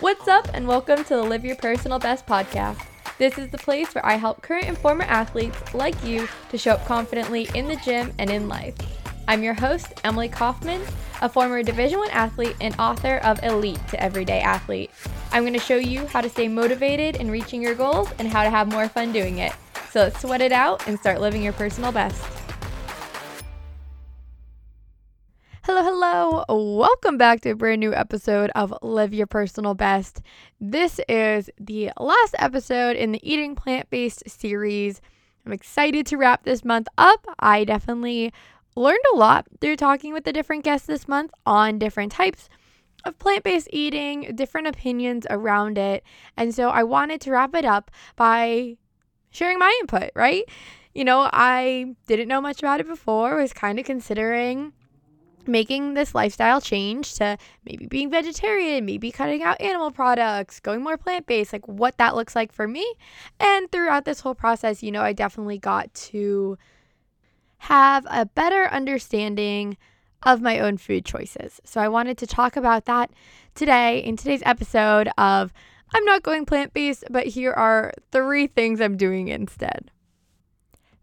What's up, and welcome to the Live Your Personal Best podcast. This is the place where I help current and former athletes like you to show up confidently in the gym and in life. I'm your host, Emily Kaufman, a former Division 1 athlete and author of Elite to Everyday Athlete. I'm going to show you how to stay motivated in reaching your goals and how to have more fun doing it. So let's sweat it out and start living your personal best. Hello, hello. Welcome back to a brand new episode of Live Your Personal Best. This is the last episode in the Eating Plant Based series. I'm excited to wrap this month up. I definitely learned a lot through talking with the different guests this month on different types of plant based eating, different opinions around it. And so I wanted to wrap it up by sharing my input, right? You know, I didn't know much about it before, was kind of considering making this lifestyle change to maybe being vegetarian, maybe cutting out animal products, going more plant based, like what that looks like for me. And throughout this whole process, you know, I definitely got to have a better understanding of my own food choices. So I wanted to talk about that today in today's episode of I'm not going plant based, but here are three things I'm doing instead.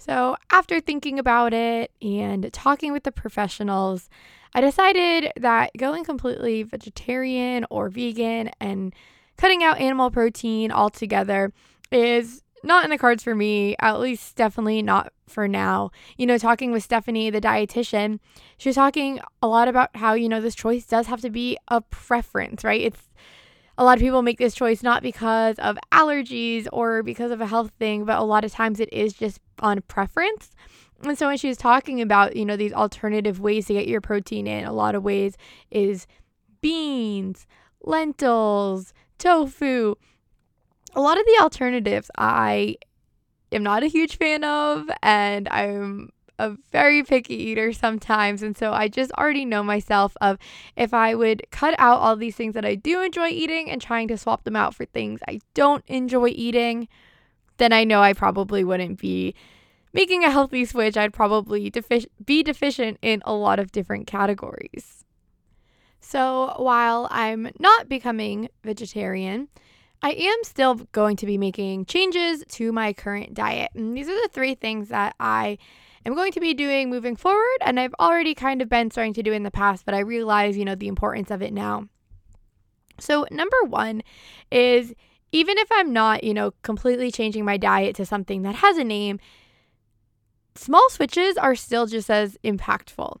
So, after thinking about it and talking with the professionals, I decided that going completely vegetarian or vegan and cutting out animal protein altogether is not in the cards for me, at least definitely not for now. You know, talking with Stephanie, the dietitian, she was talking a lot about how, you know, this choice does have to be a preference, right? It's a lot of people make this choice not because of allergies or because of a health thing, but a lot of times it is just on preference. And so when she was talking about, you know, these alternative ways to get your protein in, a lot of ways is beans, lentils, tofu. A lot of the alternatives I am not a huge fan of and I'm a very picky eater sometimes. And so I just already know myself of if I would cut out all these things that I do enjoy eating and trying to swap them out for things I don't enjoy eating, then I know I probably wouldn't be making a healthy switch. I'd probably defi- be deficient in a lot of different categories. So while I'm not becoming vegetarian, I am still going to be making changes to my current diet. And these are the three things that I am going to be doing moving forward. And I've already kind of been starting to do in the past, but I realize, you know, the importance of it now. So, number one is even if I'm not, you know, completely changing my diet to something that has a name, small switches are still just as impactful.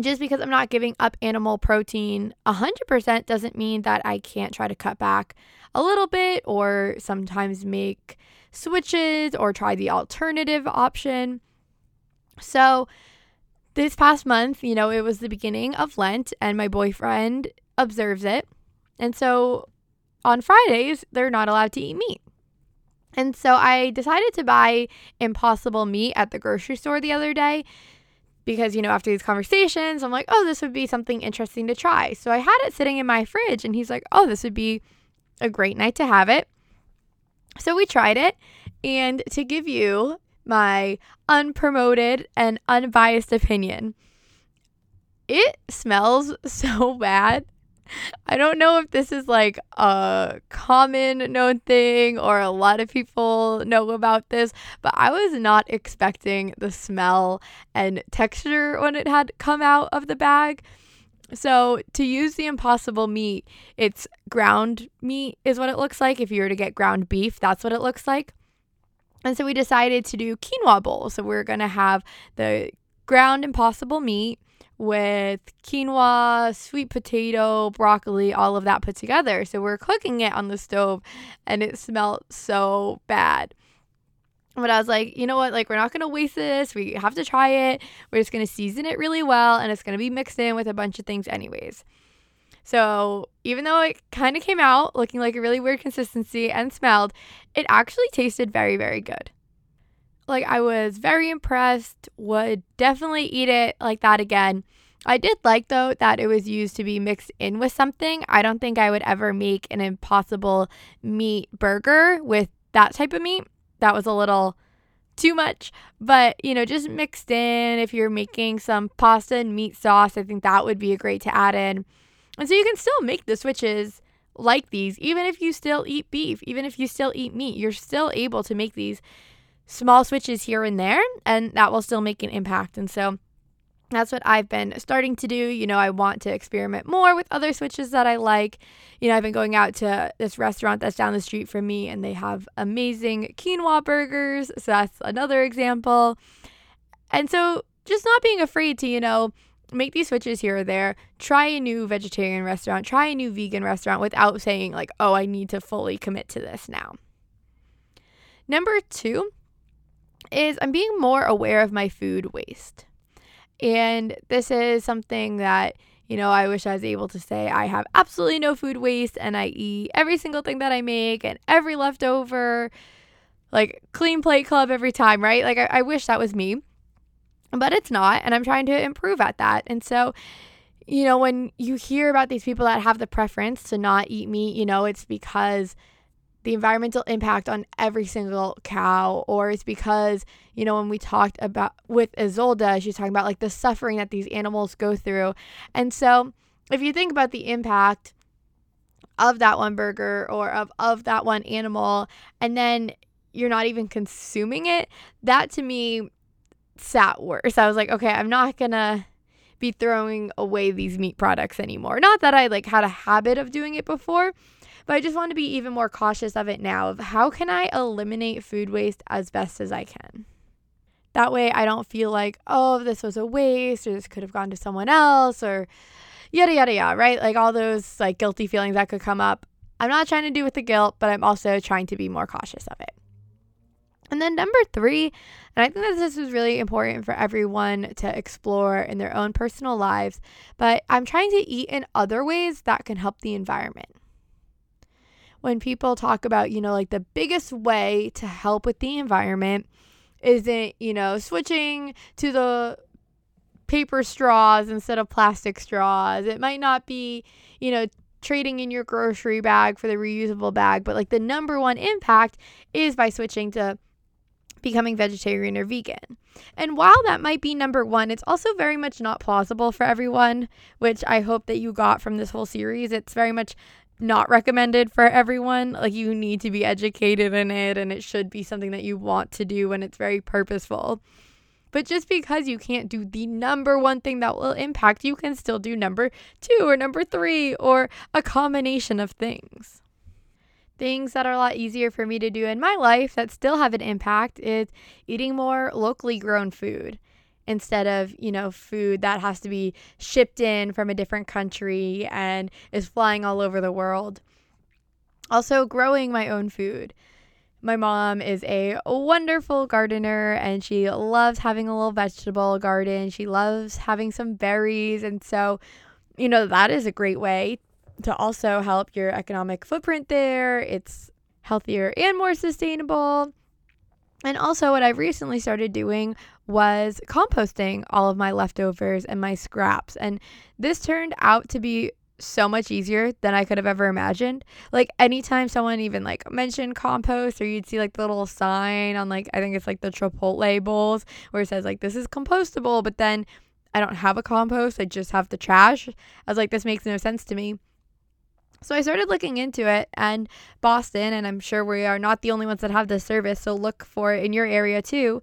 Just because I'm not giving up animal protein 100% doesn't mean that I can't try to cut back a little bit or sometimes make switches or try the alternative option. So, this past month, you know, it was the beginning of Lent and my boyfriend observes it. And so on Fridays, they're not allowed to eat meat. And so I decided to buy impossible meat at the grocery store the other day because, you know, after these conversations, I'm like, oh, this would be something interesting to try. So I had it sitting in my fridge and he's like, oh, this would be a great night to have it. So we tried it. And to give you my unpromoted and unbiased opinion. It smells so bad. I don't know if this is like a common known thing or a lot of people know about this, but I was not expecting the smell and texture when it had come out of the bag. So, to use the impossible meat, it's ground meat, is what it looks like. If you were to get ground beef, that's what it looks like. And so we decided to do quinoa bowl. So we're going to have the ground impossible meat with quinoa, sweet potato, broccoli, all of that put together. So we're cooking it on the stove and it smelled so bad. But I was like, you know what? Like, we're not going to waste this. We have to try it. We're just going to season it really well and it's going to be mixed in with a bunch of things, anyways. So even though it kind of came out looking like a really weird consistency and smelled, it actually tasted very, very good. Like I was very impressed, would definitely eat it like that again. I did like though that it was used to be mixed in with something. I don't think I would ever make an impossible meat burger with that type of meat. That was a little too much, but you know, just mixed in. If you're making some pasta and meat sauce, I think that would be a great to add in. And so you can still make the switches like these, even if you still eat beef, even if you still eat meat, you're still able to make these small switches here and there, and that will still make an impact. And so that's what I've been starting to do. You know, I want to experiment more with other switches that I like. You know, I've been going out to this restaurant that's down the street from me, and they have amazing quinoa burgers. So that's another example. And so just not being afraid to, you know, make these switches here or there, try a new vegetarian restaurant, try a new vegan restaurant without saying, like, oh, I need to fully commit to this now. Number two is I'm being more aware of my food waste. And this is something that, you know, I wish I was able to say I have absolutely no food waste and I eat every single thing that I make and every leftover, like clean plate club every time, right? Like, I, I wish that was me but it's not. And I'm trying to improve at that. And so, you know, when you hear about these people that have the preference to not eat meat, you know, it's because the environmental impact on every single cow, or it's because, you know, when we talked about with Isolde, she's talking about like the suffering that these animals go through. And so, if you think about the impact of that one burger or of, of that one animal, and then you're not even consuming it, that to me sat worse. I was like, okay, I'm not gonna be throwing away these meat products anymore. Not that I like had a habit of doing it before, but I just want to be even more cautious of it now of how can I eliminate food waste as best as I can. That way I don't feel like, oh, this was a waste or this could have gone to someone else or yada yada yada, right? Like all those like guilty feelings that could come up. I'm not trying to do with the guilt, but I'm also trying to be more cautious of it. And then number three, and I think that this is really important for everyone to explore in their own personal lives, but I'm trying to eat in other ways that can help the environment. When people talk about, you know, like the biggest way to help with the environment isn't, you know, switching to the paper straws instead of plastic straws. It might not be, you know, trading in your grocery bag for the reusable bag, but like the number one impact is by switching to becoming vegetarian or vegan. And while that might be number one, it's also very much not plausible for everyone, which I hope that you got from this whole series. It's very much not recommended for everyone. Like, you need to be educated in it, and it should be something that you want to do, and it's very purposeful. But just because you can't do the number one thing that will impact, you can still do number two or number three or a combination of things things that are a lot easier for me to do in my life that still have an impact is eating more locally grown food instead of, you know, food that has to be shipped in from a different country and is flying all over the world. Also, growing my own food. My mom is a wonderful gardener and she loves having a little vegetable garden. She loves having some berries. And so, you know, that is a great way to also help your economic footprint there. It's healthier and more sustainable. And also, what I've recently started doing was composting all of my leftovers and my scraps. And this turned out to be so much easier than I could have ever imagined. Like anytime someone even like mentioned compost or you'd see like the little sign on like I think it's like the Chipotle bowls where it says like this is compostable, but then I don't have a compost, I just have the trash. I was like this makes no sense to me. So I started looking into it, and Boston, and I'm sure we are not the only ones that have this service, so look for it in your area too.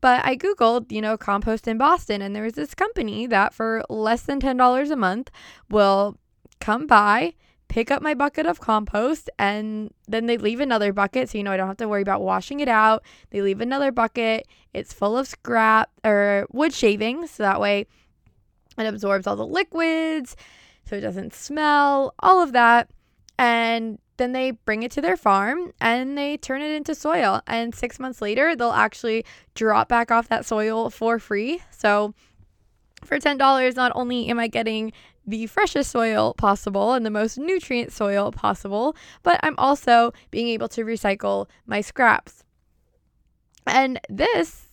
But I Googled, you know, compost in Boston, and there was this company that for less than $10 a month will come by, pick up my bucket of compost, and then they leave another bucket. So, you know, I don't have to worry about washing it out. They leave another bucket. It's full of scrap or wood shavings. So that way it absorbs all the liquids so it doesn't smell, all of that. And then they bring it to their farm and they turn it into soil. And six months later, they'll actually drop back off that soil for free. So for $10, not only am I getting the freshest soil possible and the most nutrient soil possible, but I'm also being able to recycle my scraps. And this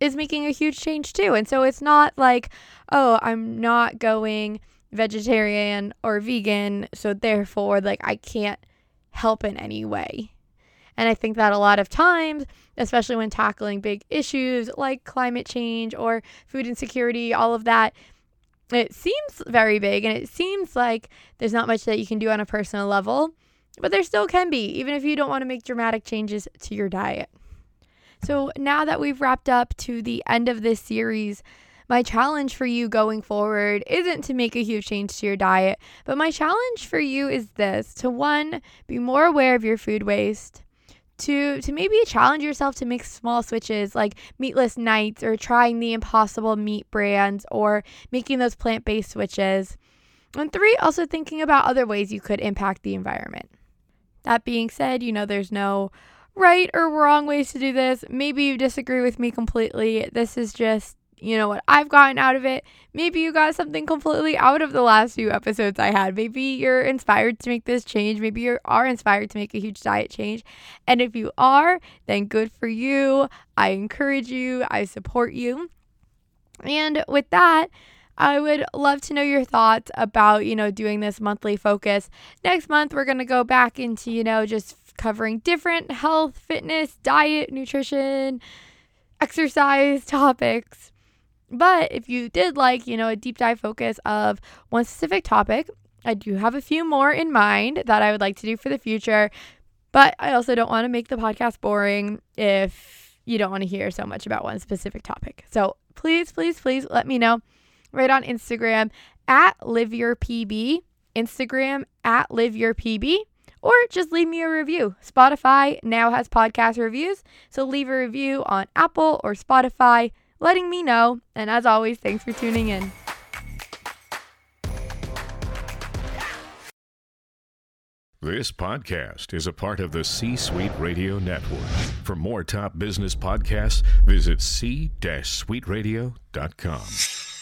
is making a huge change too. And so it's not like, oh, I'm not going vegetarian or vegan, so therefore, like, I can't help in any way. And I think that a lot of times, especially when tackling big issues like climate change or food insecurity, all of that, it seems very big and it seems like there's not much that you can do on a personal level, but there still can be, even if you don't want to make dramatic changes to your diet. So now that we've wrapped up to the end of this series, my challenge for you going forward isn't to make a huge change to your diet, but my challenge for you is this to one, be more aware of your food waste. To, to maybe challenge yourself to make small switches like meatless nights or trying the impossible meat brands or making those plant based switches. And three, also thinking about other ways you could impact the environment. That being said, you know, there's no right or wrong ways to do this. Maybe you disagree with me completely. This is just you know what I've gotten out of it. Maybe you got something completely out of the last few episodes I had. Maybe you're inspired to make this change. Maybe you are inspired to make a huge diet change. And if you are, then good for you. I encourage you, I support you. And with that, I would love to know your thoughts about, you know, doing this monthly focus. Next month, we're going to go back into, you know, just covering different health, fitness, diet, nutrition, exercise topics. But if you did like, you know, a deep dive focus of one specific topic, I do have a few more in mind that I would like to do for the future. But I also don't want to make the podcast boring if you don't want to hear so much about one specific topic. So please, please, please let me know right on Instagram at liveyourpb, Instagram at liveyourpb, or just leave me a review. Spotify now has podcast reviews, so leave a review on Apple or Spotify letting me know. And as always, thanks for tuning in. This podcast is a part of the C Suite Radio Network. For more top business podcasts, visit c-suiteradio.com.